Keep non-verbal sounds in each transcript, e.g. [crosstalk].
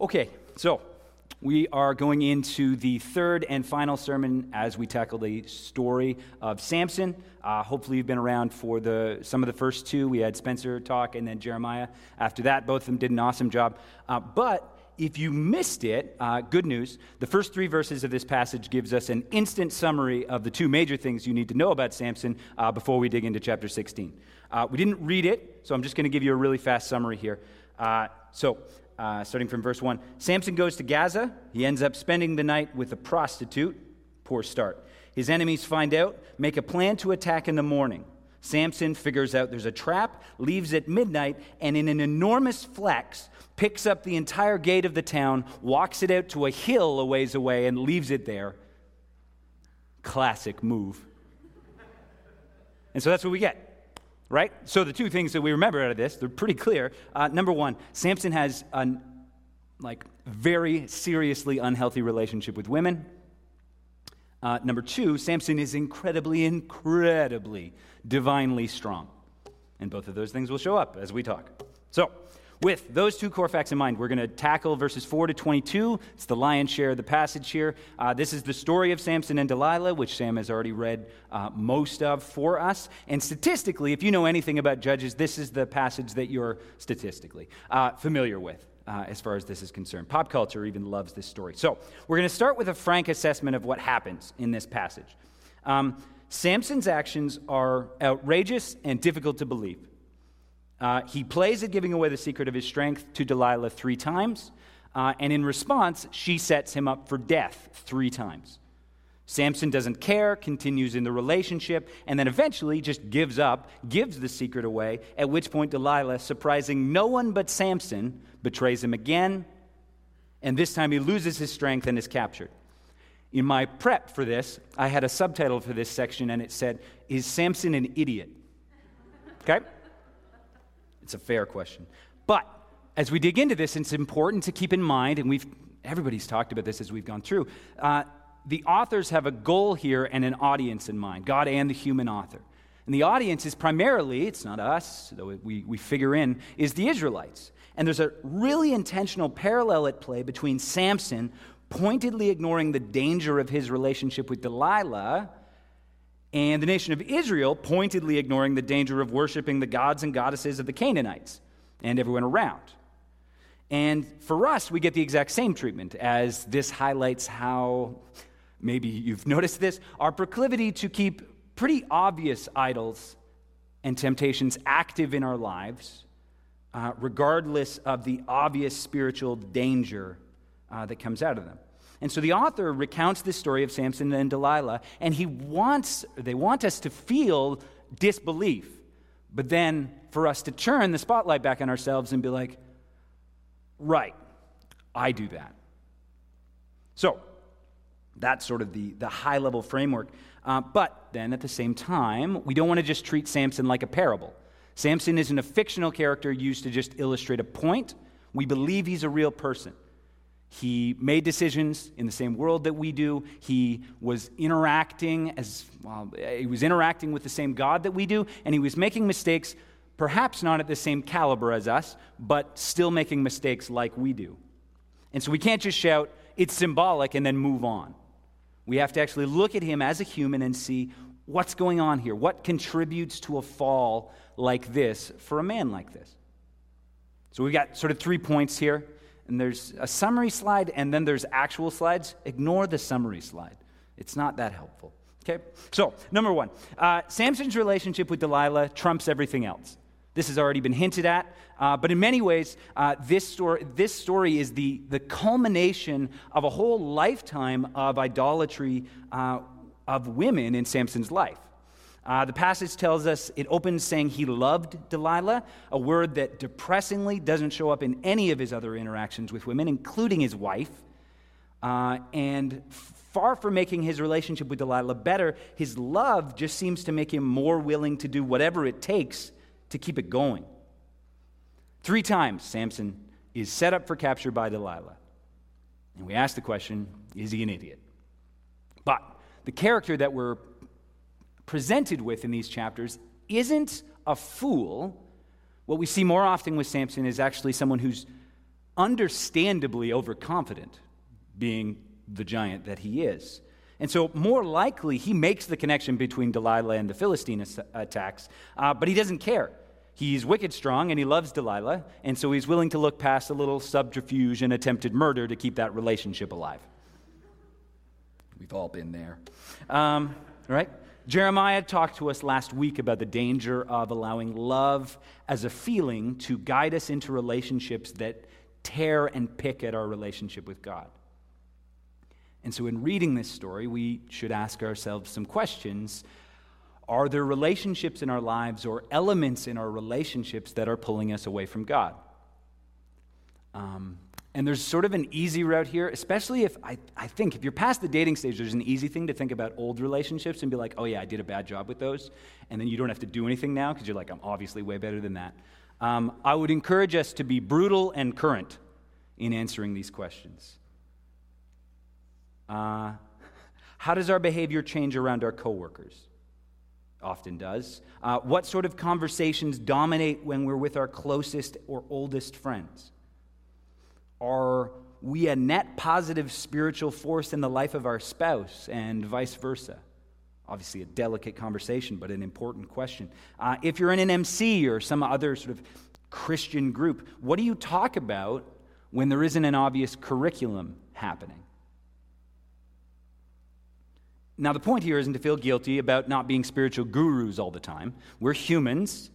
Okay, so we are going into the third and final sermon as we tackle the story of Samson. Uh, hopefully, you've been around for the, some of the first two. We had Spencer talk and then Jeremiah. After that, both of them did an awesome job. Uh, but if you missed it, uh, good news. The first three verses of this passage gives us an instant summary of the two major things you need to know about Samson uh, before we dig into chapter 16. Uh, we didn't read it, so I'm just going to give you a really fast summary here. Uh, so, uh, starting from verse 1. Samson goes to Gaza. He ends up spending the night with a prostitute. Poor start. His enemies find out, make a plan to attack in the morning. Samson figures out there's a trap, leaves at midnight, and in an enormous flex, picks up the entire gate of the town, walks it out to a hill a ways away, and leaves it there. Classic move. And so that's what we get right? So the two things that we remember out of this, they're pretty clear. Uh, number one, Samson has a like very seriously unhealthy relationship with women. Uh, number two, Samson is incredibly, incredibly divinely strong. And both of those things will show up as we talk. So, with those two core facts in mind, we're going to tackle verses 4 to 22. It's the lion's share of the passage here. Uh, this is the story of Samson and Delilah, which Sam has already read uh, most of for us. And statistically, if you know anything about Judges, this is the passage that you're statistically uh, familiar with. Uh, as far as this is concerned. Pop culture even loves this story. So, we're going to start with a frank assessment of what happens in this passage. Um, Samson's actions are outrageous and difficult to believe. Uh, he plays at giving away the secret of his strength to Delilah three times, uh, and in response, she sets him up for death three times. Samson doesn't care, continues in the relationship, and then eventually just gives up, gives the secret away, at which point Delilah, surprising no one but Samson, betrays him again, and this time he loses his strength and is captured. In my prep for this, I had a subtitle for this section, and it said, Is Samson an idiot? Okay? It's a fair question. But as we dig into this, it's important to keep in mind, and we've everybody's talked about this as we've gone through. Uh, the authors have a goal here and an audience in mind, God and the human author. And the audience is primarily, it's not us, though we, we figure in, is the Israelites. And there's a really intentional parallel at play between Samson pointedly ignoring the danger of his relationship with Delilah and the nation of Israel pointedly ignoring the danger of worshiping the gods and goddesses of the Canaanites and everyone around. And for us, we get the exact same treatment, as this highlights how, maybe you've [laughs] noticed this, our proclivity to keep pretty obvious idols and temptations active in our lives, uh, regardless of the obvious spiritual danger uh, that comes out of them. And so the author recounts this story of Samson and Delilah, and he wants, they want us to feel disbelief, but then for us to turn the spotlight back on ourselves and be like, right, I do that. So that's sort of the, the high level framework. Uh, but then at the same time, we don't want to just treat Samson like a parable. Samson isn't a fictional character used to just illustrate a point. We believe he's a real person. He made decisions in the same world that we do. He was interacting as well, he was interacting with the same God that we do, and he was making mistakes, perhaps not at the same caliber as us, but still making mistakes like we do. And so we can't just shout, it's symbolic, and then move on. We have to actually look at him as a human and see what's going on here. What contributes to a fall like this for a man like this? So we've got sort of three points here and there's a summary slide, and then there's actual slides. Ignore the summary slide, it's not that helpful. Okay? So, number one, uh, Samson's relationship with Delilah trumps everything else. This has already been hinted at, uh, but in many ways, uh, this, story, this story is the, the culmination of a whole lifetime of idolatry uh, of women in Samson's life. Uh, the passage tells us it opens saying he loved Delilah, a word that depressingly doesn't show up in any of his other interactions with women, including his wife. Uh, and far from making his relationship with Delilah better, his love just seems to make him more willing to do whatever it takes to keep it going. Three times, Samson is set up for capture by Delilah. And we ask the question is he an idiot? But the character that we're presented with in these chapters isn't a fool. What we see more often with Samson is actually someone who's understandably overconfident, being the giant that he is. And so, more likely, he makes the connection between Delilah and the Philistine attacks, uh, but he doesn't care. He's wicked strong and he loves Delilah, and so he's willing to look past a little subterfuge and attempted murder to keep that relationship alive. We've all been there. Um, right? Jeremiah talked to us last week about the danger of allowing love as a feeling to guide us into relationships that tear and pick at our relationship with God. And so, in reading this story, we should ask ourselves some questions. Are there relationships in our lives or elements in our relationships that are pulling us away from God? Um, and there's sort of an easy route here, especially if I, I think if you're past the dating stage, there's an easy thing to think about old relationships and be like, oh, yeah, I did a bad job with those. And then you don't have to do anything now because you're like, I'm obviously way better than that. Um, I would encourage us to be brutal and current in answering these questions. Uh, [laughs] how does our behavior change around our coworkers? Often does. Uh, what sort of conversations dominate when we're with our closest or oldest friends? Are we a net positive spiritual force in the life of our spouse and vice versa? Obviously, a delicate conversation, but an important question. Uh, if you're in an MC or some other sort of Christian group, what do you talk about when there isn't an obvious curriculum happening? Now, the point here isn't to feel guilty about not being spiritual gurus all the time. We're humans.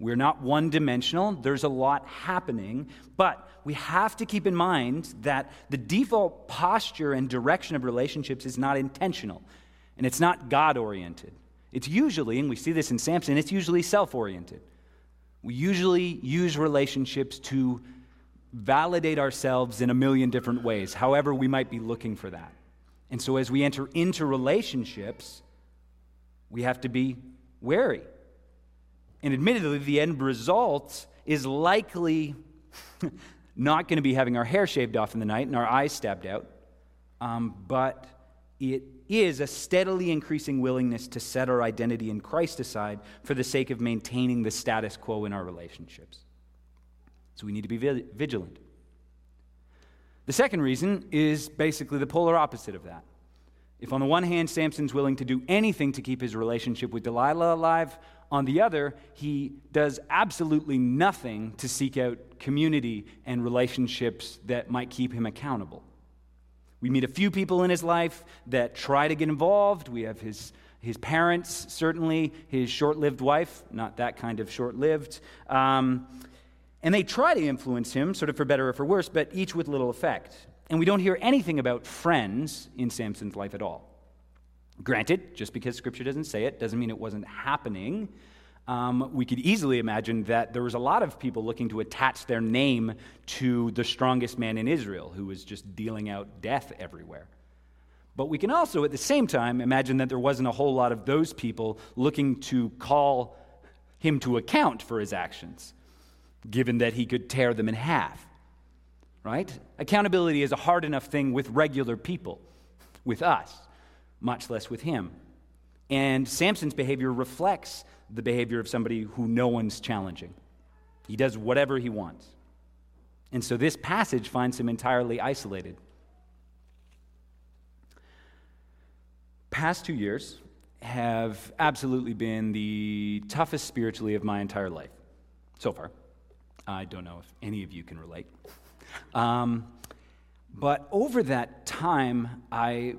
We're not one dimensional. There's a lot happening. But we have to keep in mind that the default posture and direction of relationships is not intentional and it's not God oriented. It's usually, and we see this in Samson, it's usually self oriented. We usually use relationships to validate ourselves in a million different ways, however, we might be looking for that. And so, as we enter into relationships, we have to be wary. And admittedly, the end result is likely [laughs] not going to be having our hair shaved off in the night and our eyes stabbed out, um, but it is a steadily increasing willingness to set our identity in Christ aside for the sake of maintaining the status quo in our relationships. So we need to be vigilant. The second reason is basically the polar opposite of that. If, on the one hand, Samson's willing to do anything to keep his relationship with Delilah alive, on the other, he does absolutely nothing to seek out community and relationships that might keep him accountable. We meet a few people in his life that try to get involved. We have his, his parents, certainly, his short lived wife, not that kind of short lived. Um, and they try to influence him, sort of for better or for worse, but each with little effect. And we don't hear anything about friends in Samson's life at all. Granted, just because Scripture doesn't say it doesn't mean it wasn't happening. Um, we could easily imagine that there was a lot of people looking to attach their name to the strongest man in Israel who was just dealing out death everywhere. But we can also, at the same time, imagine that there wasn't a whole lot of those people looking to call him to account for his actions given that he could tear them in half. Right? Accountability is a hard enough thing with regular people, with us, much less with him. And Samson's behavior reflects the behavior of somebody who no one's challenging. He does whatever he wants. And so this passage finds him entirely isolated. Past two years have absolutely been the toughest spiritually of my entire life so far. I don't know if any of you can relate. Um, but over that time, I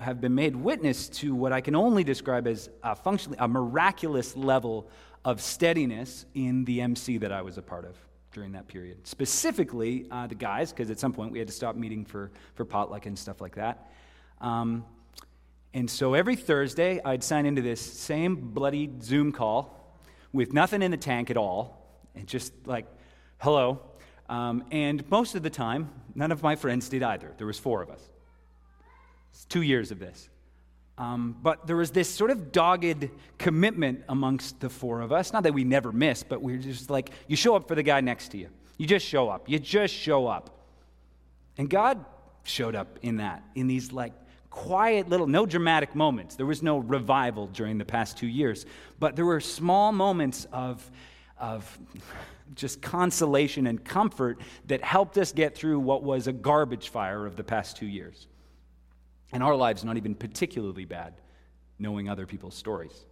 have been made witness to what I can only describe as a functionally a miraculous level of steadiness in the MC that I was a part of during that period. Specifically, uh, the guys, because at some point we had to stop meeting for, for potluck and stuff like that. Um, and so every Thursday, I'd sign into this same bloody Zoom call with nothing in the tank at all, and just like hello. Um, and most of the time, none of my friends did either. There was four of us. It's two years of this. Um, but there was this sort of dogged commitment amongst the four of us. Not that we never missed, but we are just like, you show up for the guy next to you. You just show up. You just show up. And God showed up in that, in these like quiet little, no dramatic moments. There was no revival during the past two years, but there were small moments of of just consolation and comfort that helped us get through what was a garbage fire of the past two years. And our lives not even particularly bad, knowing other people's stories.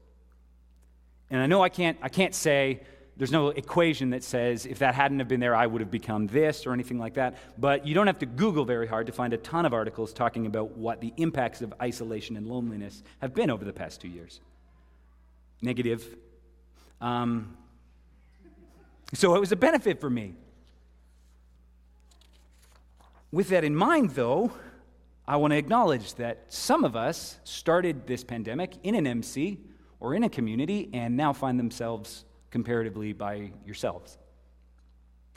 And I know I can't, I can't say, there's no equation that says if that hadn't have been there, I would have become this or anything like that. But you don't have to Google very hard to find a ton of articles talking about what the impacts of isolation and loneliness have been over the past two years. Negative. Um, so it was a benefit for me. With that in mind, though, I want to acknowledge that some of us started this pandemic in an MC or in a community and now find themselves comparatively by yourselves.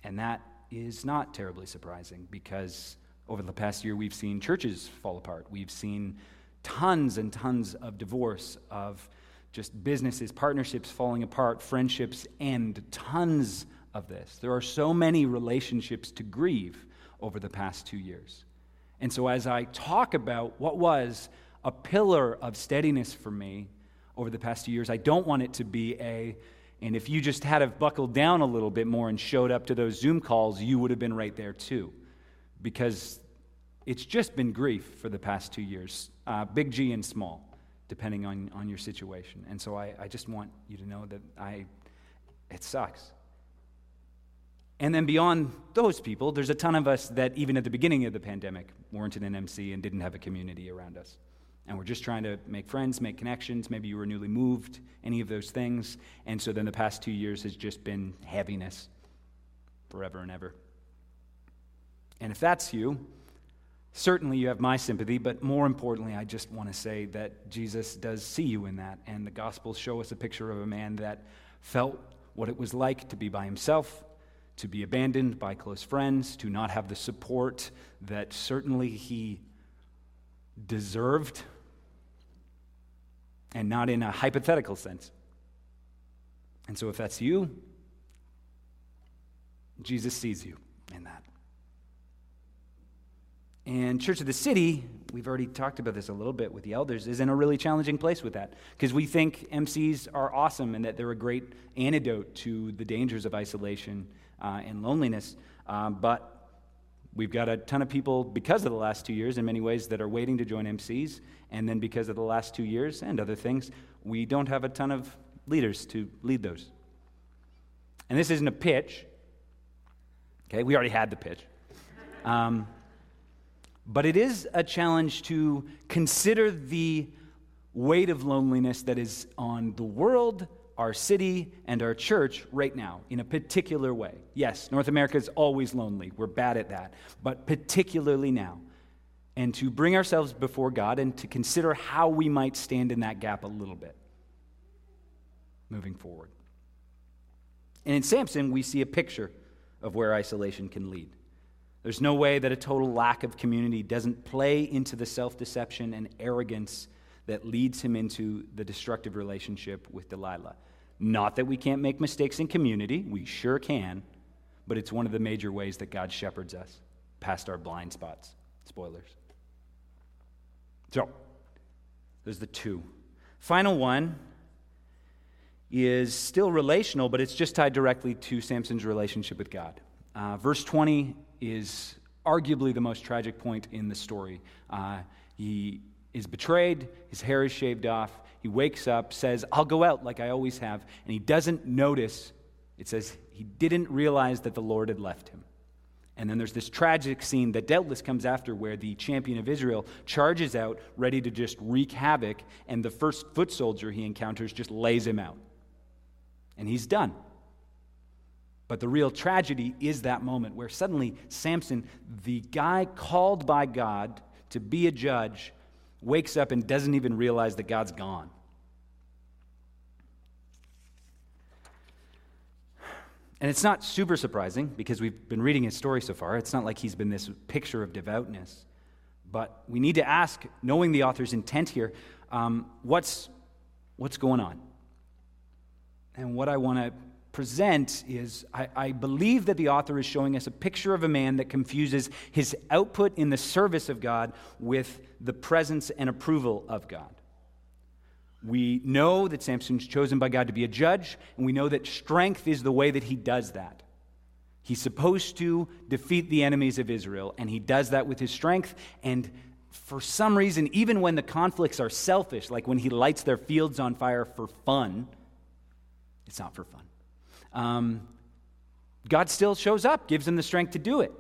And that is not terribly surprising because over the past year we've seen churches fall apart. We've seen tons and tons of divorce, of just businesses, partnerships falling apart, friendships end, tons of this. There are so many relationships to grieve over the past two years. And so, as I talk about what was a pillar of steadiness for me over the past two years, I don't want it to be a, and if you just had have buckled down a little bit more and showed up to those Zoom calls, you would have been right there too. Because it's just been grief for the past two years, uh, big G and small depending on, on your situation. And so I, I just want you to know that I, it sucks. And then beyond those people, there's a ton of us that even at the beginning of the pandemic weren't in an MC and didn't have a community around us. And we're just trying to make friends, make connections. Maybe you were newly moved, any of those things. And so then the past two years has just been heaviness forever and ever. And if that's you, Certainly, you have my sympathy, but more importantly, I just want to say that Jesus does see you in that. And the Gospels show us a picture of a man that felt what it was like to be by himself, to be abandoned by close friends, to not have the support that certainly he deserved, and not in a hypothetical sense. And so, if that's you, Jesus sees you in that. And Church of the City, we've already talked about this a little bit with the elders, is in a really challenging place with that because we think MCs are awesome and that they're a great antidote to the dangers of isolation uh, and loneliness. Um, but we've got a ton of people because of the last two years, in many ways, that are waiting to join MCs. And then because of the last two years and other things, we don't have a ton of leaders to lead those. And this isn't a pitch. Okay, we already had the pitch. Um, but it is a challenge to consider the weight of loneliness that is on the world, our city, and our church right now in a particular way. Yes, North America is always lonely. We're bad at that. But particularly now. And to bring ourselves before God and to consider how we might stand in that gap a little bit moving forward. And in Samson, we see a picture of where isolation can lead. There's no way that a total lack of community doesn't play into the self deception and arrogance that leads him into the destructive relationship with Delilah. Not that we can't make mistakes in community, we sure can, but it's one of the major ways that God shepherds us past our blind spots. Spoilers. So, there's the two. Final one is still relational, but it's just tied directly to Samson's relationship with God. Uh, verse 20 is arguably the most tragic point in the story. Uh, he is betrayed, his hair is shaved off. He wakes up, says, I'll go out like I always have. And he doesn't notice, it says, he didn't realize that the Lord had left him. And then there's this tragic scene that doubtless comes after where the champion of Israel charges out, ready to just wreak havoc, and the first foot soldier he encounters just lays him out. And he's done. But the real tragedy is that moment where suddenly Samson, the guy called by God to be a judge, wakes up and doesn't even realize that God's gone. And it's not super surprising because we've been reading his story so far. It's not like he's been this picture of devoutness. But we need to ask, knowing the author's intent here, um, what's, what's going on? And what I want to present is I, I, believe that the author is showing us a picture of a man that confuses his output in the service of God with the presence and approval of God. We know that Samson's chosen by God to be a judge, and we know that strength is the way that he does that. He's supposed to defeat the enemies of Israel, and he does that with his strength. And for some reason, even when the conflicts are selfish, like when he lights their fields on fire for fun, it's not for fun. Um, God still shows up, gives him the strength to do it.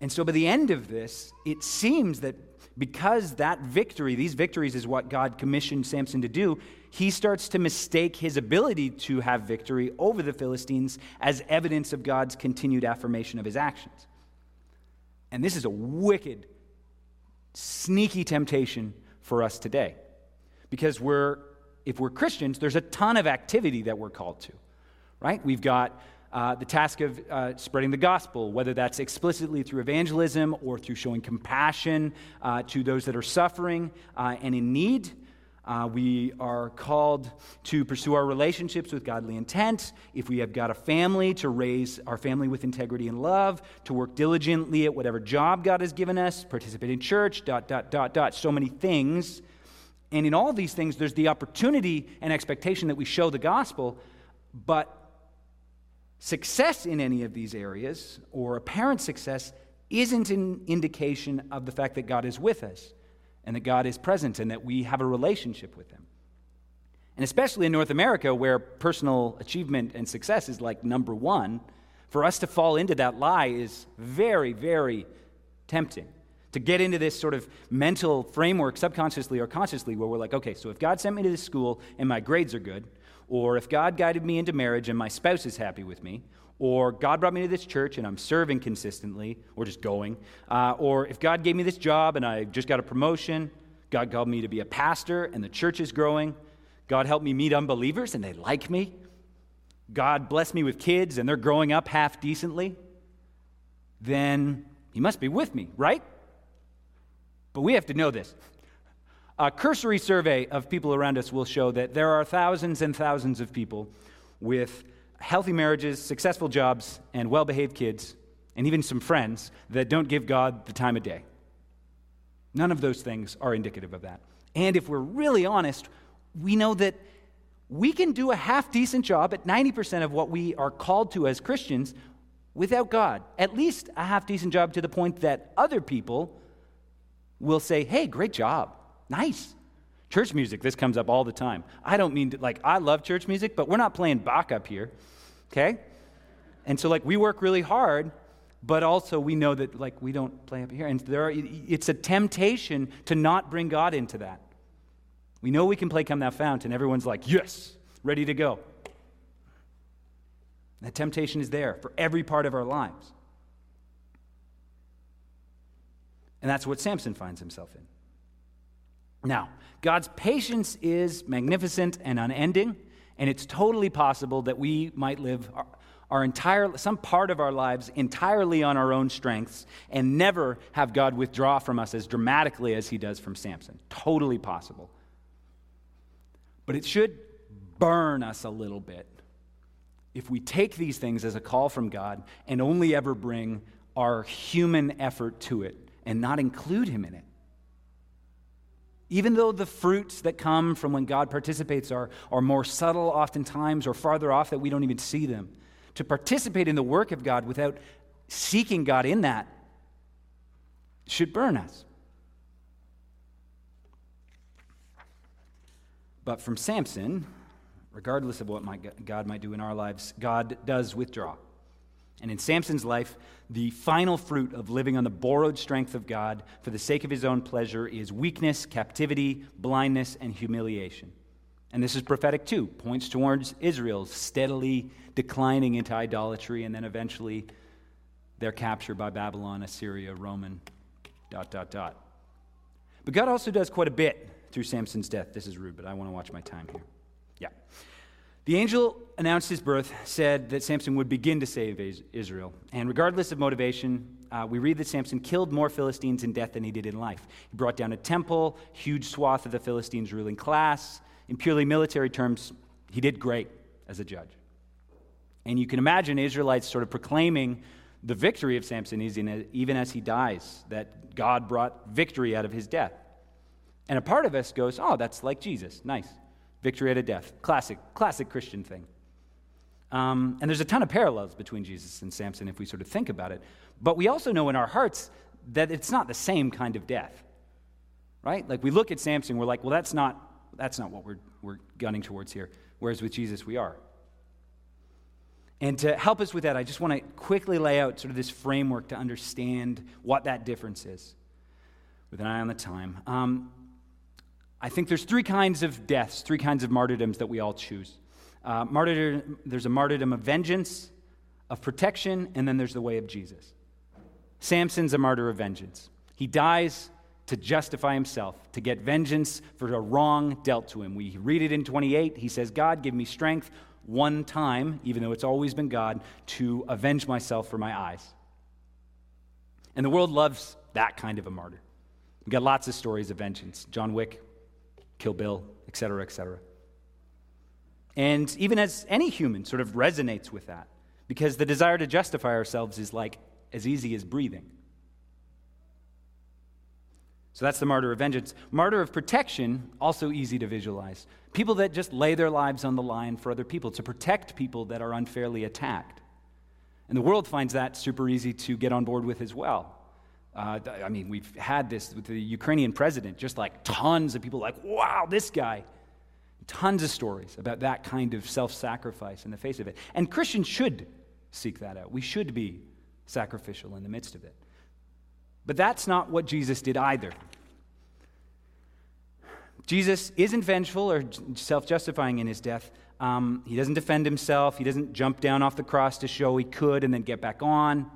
And so by the end of this, it seems that because that victory, these victories, is what God commissioned Samson to do, he starts to mistake his ability to have victory over the Philistines as evidence of God's continued affirmation of his actions. And this is a wicked, sneaky temptation for us today. Because we're, if we're Christians, there's a ton of activity that we're called to, right? We've got uh, the task of uh, spreading the gospel, whether that's explicitly through evangelism or through showing compassion uh, to those that are suffering uh, and in need. Uh, we are called to pursue our relationships with godly intent. If we have got a family, to raise our family with integrity and love, to work diligently at whatever job God has given us, participate in church, dot, dot, dot, dot. So many things. And in all these things, there's the opportunity and expectation that we show the gospel, but Success in any of these areas, or apparent success, isn't an indication of the fact that God is with us and that God is present and that we have a relationship with Him. And especially in North America, where personal achievement and success is like number one, for us to fall into that lie is very, very tempting. To get into this sort of mental framework, subconsciously or consciously, where we're like, okay, so if God sent me to this school and my grades are good, or if God guided me into marriage and my spouse is happy with me, or God brought me to this church and I'm serving consistently, or just going, uh, or if God gave me this job and I just got a promotion, God called me to be a pastor and the church is growing, God helped me meet unbelievers and they like me, God blessed me with kids and they're growing up half decently, then He must be with me, right? But we have to know this. A cursory survey of people around us will show that there are thousands and thousands of people with healthy marriages, successful jobs, and well behaved kids, and even some friends that don't give God the time of day. None of those things are indicative of that. And if we're really honest, we know that we can do a half decent job at 90% of what we are called to as Christians without God. At least a half decent job to the point that other people will say, hey, great job. Nice. Church music, this comes up all the time. I don't mean to, like, I love church music, but we're not playing Bach up here, okay? And so, like, we work really hard, but also we know that, like, we don't play up here. And there are, it's a temptation to not bring God into that. We know we can play Come Thou Fount, and everyone's like, yes, ready to go. That temptation is there for every part of our lives. And that's what Samson finds himself in. Now, God's patience is magnificent and unending, and it's totally possible that we might live our, our entire some part of our lives entirely on our own strengths and never have God withdraw from us as dramatically as he does from Samson. Totally possible. But it should burn us a little bit if we take these things as a call from God and only ever bring our human effort to it and not include him in it. Even though the fruits that come from when God participates are, are more subtle, oftentimes, or farther off that we don't even see them, to participate in the work of God without seeking God in that should burn us. But from Samson, regardless of what God might do in our lives, God does withdraw. And in Samson's life, the final fruit of living on the borrowed strength of God for the sake of his own pleasure is weakness, captivity, blindness, and humiliation. And this is prophetic too, points towards Israel steadily declining into idolatry and then eventually their capture by Babylon, Assyria, Roman, dot, dot, dot. But God also does quite a bit through Samson's death. This is rude, but I want to watch my time here. Yeah. The angel announced his birth, said that Samson would begin to save Israel. And regardless of motivation, uh, we read that Samson killed more Philistines in death than he did in life. He brought down a temple, huge swath of the Philistines' ruling class. In purely military terms, he did great as a judge. And you can imagine Israelites sort of proclaiming the victory of Samson even as he dies, that God brought victory out of his death. And a part of us goes, oh, that's like Jesus. Nice. Victory at a death. Classic, classic Christian thing. Um, and there's a ton of parallels between Jesus and Samson if we sort of think about it. But we also know in our hearts that it's not the same kind of death, right? Like we look at Samson, we're like, well, that's not, that's not what we're, we're gunning towards here. Whereas with Jesus, we are. And to help us with that, I just want to quickly lay out sort of this framework to understand what that difference is with an eye on the time. Um, I think there's three kinds of deaths, three kinds of martyrdoms that we all choose. Uh, there's a martyrdom of vengeance, of protection, and then there's the way of Jesus. Samson's a martyr of vengeance. He dies to justify himself, to get vengeance for a wrong dealt to him. We read it in 28. He says, God, give me strength one time, even though it's always been God, to avenge myself for my eyes. And the world loves that kind of a martyr. We've got lots of stories of vengeance John Wick, Kill Bill, etc., etc. And even as any human sort of resonates with that, because the desire to justify ourselves is like as easy as breathing. So that's the martyr of vengeance. Martyr of protection, also easy to visualize. People that just lay their lives on the line for other people to protect people that are unfairly attacked. And the world finds that super easy to get on board with as well. Uh, I mean, we've had this with the Ukrainian president, just like tons of people like, wow, this guy. Tons of stories about that kind of self sacrifice in the face of it. And Christians should seek that out. We should be sacrificial in the midst of it. But that's not what Jesus did either. Jesus isn't vengeful or self justifying in his death. Um, he doesn't defend himself. He doesn't jump down off the cross to show he could and then get back on.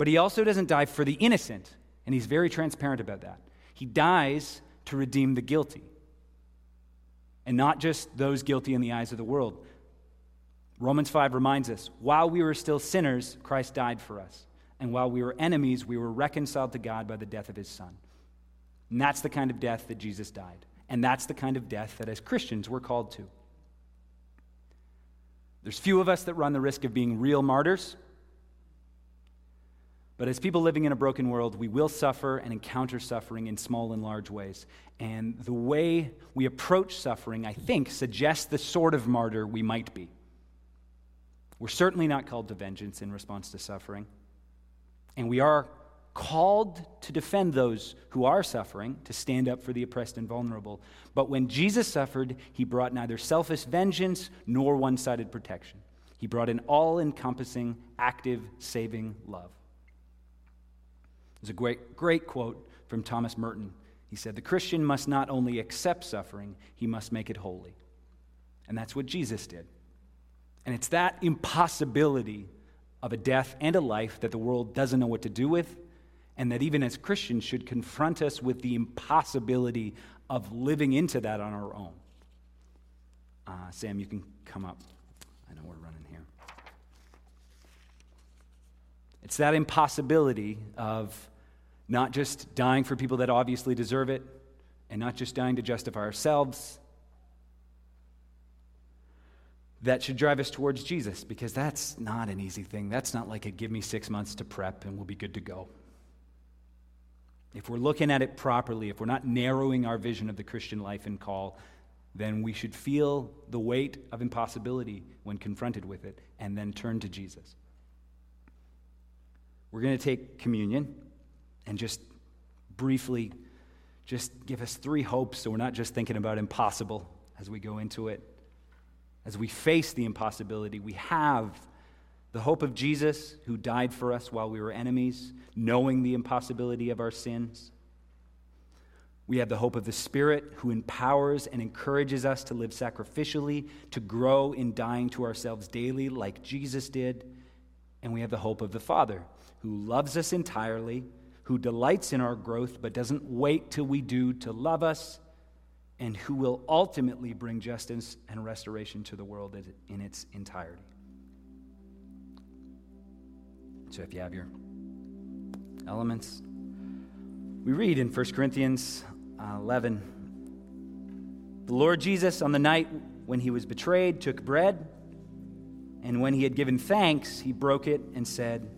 But he also doesn't die for the innocent, and he's very transparent about that. He dies to redeem the guilty and not just those guilty in the eyes of the world. Romans 5 reminds us while we were still sinners, Christ died for us. And while we were enemies, we were reconciled to God by the death of his Son. And that's the kind of death that Jesus died. And that's the kind of death that as Christians we're called to. There's few of us that run the risk of being real martyrs. But as people living in a broken world, we will suffer and encounter suffering in small and large ways. And the way we approach suffering, I think, suggests the sort of martyr we might be. We're certainly not called to vengeance in response to suffering. And we are called to defend those who are suffering, to stand up for the oppressed and vulnerable. But when Jesus suffered, he brought neither selfish vengeance nor one sided protection. He brought an all encompassing, active, saving love. There's a great, great quote from Thomas Merton. He said, The Christian must not only accept suffering, he must make it holy. And that's what Jesus did. And it's that impossibility of a death and a life that the world doesn't know what to do with, and that even as Christians should confront us with the impossibility of living into that on our own. Uh, Sam, you can come up. I know we're running here. It's that impossibility of not just dying for people that obviously deserve it, and not just dying to justify ourselves, that should drive us towards Jesus because that's not an easy thing. That's not like a give me six months to prep and we'll be good to go. If we're looking at it properly, if we're not narrowing our vision of the Christian life and call, then we should feel the weight of impossibility when confronted with it and then turn to Jesus. We're going to take communion and just briefly just give us three hopes so we're not just thinking about impossible as we go into it. As we face the impossibility, we have the hope of Jesus who died for us while we were enemies, knowing the impossibility of our sins. We have the hope of the Spirit who empowers and encourages us to live sacrificially, to grow in dying to ourselves daily like Jesus did. And we have the hope of the Father who loves us entirely who delights in our growth but doesn't wait till we do to love us, and who will ultimately bring justice and restoration to the world in its entirety. So if you have your elements, we read in 1 Corinthians uh, 11 The Lord Jesus, on the night when he was betrayed, took bread, and when he had given thanks, he broke it and said,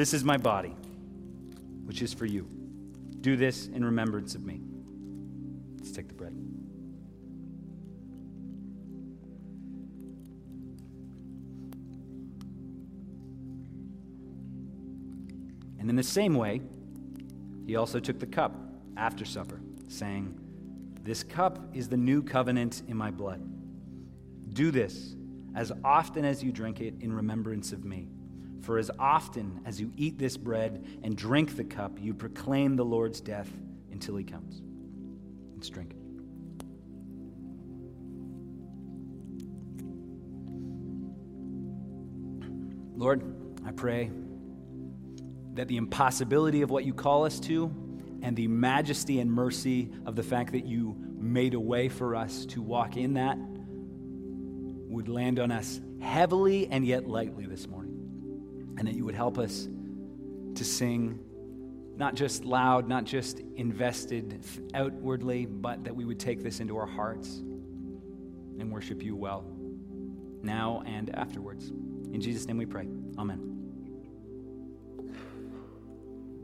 this is my body, which is for you. Do this in remembrance of me. Let's take the bread. And in the same way, he also took the cup after supper, saying, This cup is the new covenant in my blood. Do this as often as you drink it in remembrance of me. For as often as you eat this bread and drink the cup, you proclaim the Lord's death until he comes. Let's drink. Lord, I pray that the impossibility of what you call us to and the majesty and mercy of the fact that you made a way for us to walk in that would land on us heavily and yet lightly this morning. And that you would help us to sing not just loud, not just invested outwardly, but that we would take this into our hearts and worship you well now and afterwards. In Jesus' name we pray. Amen.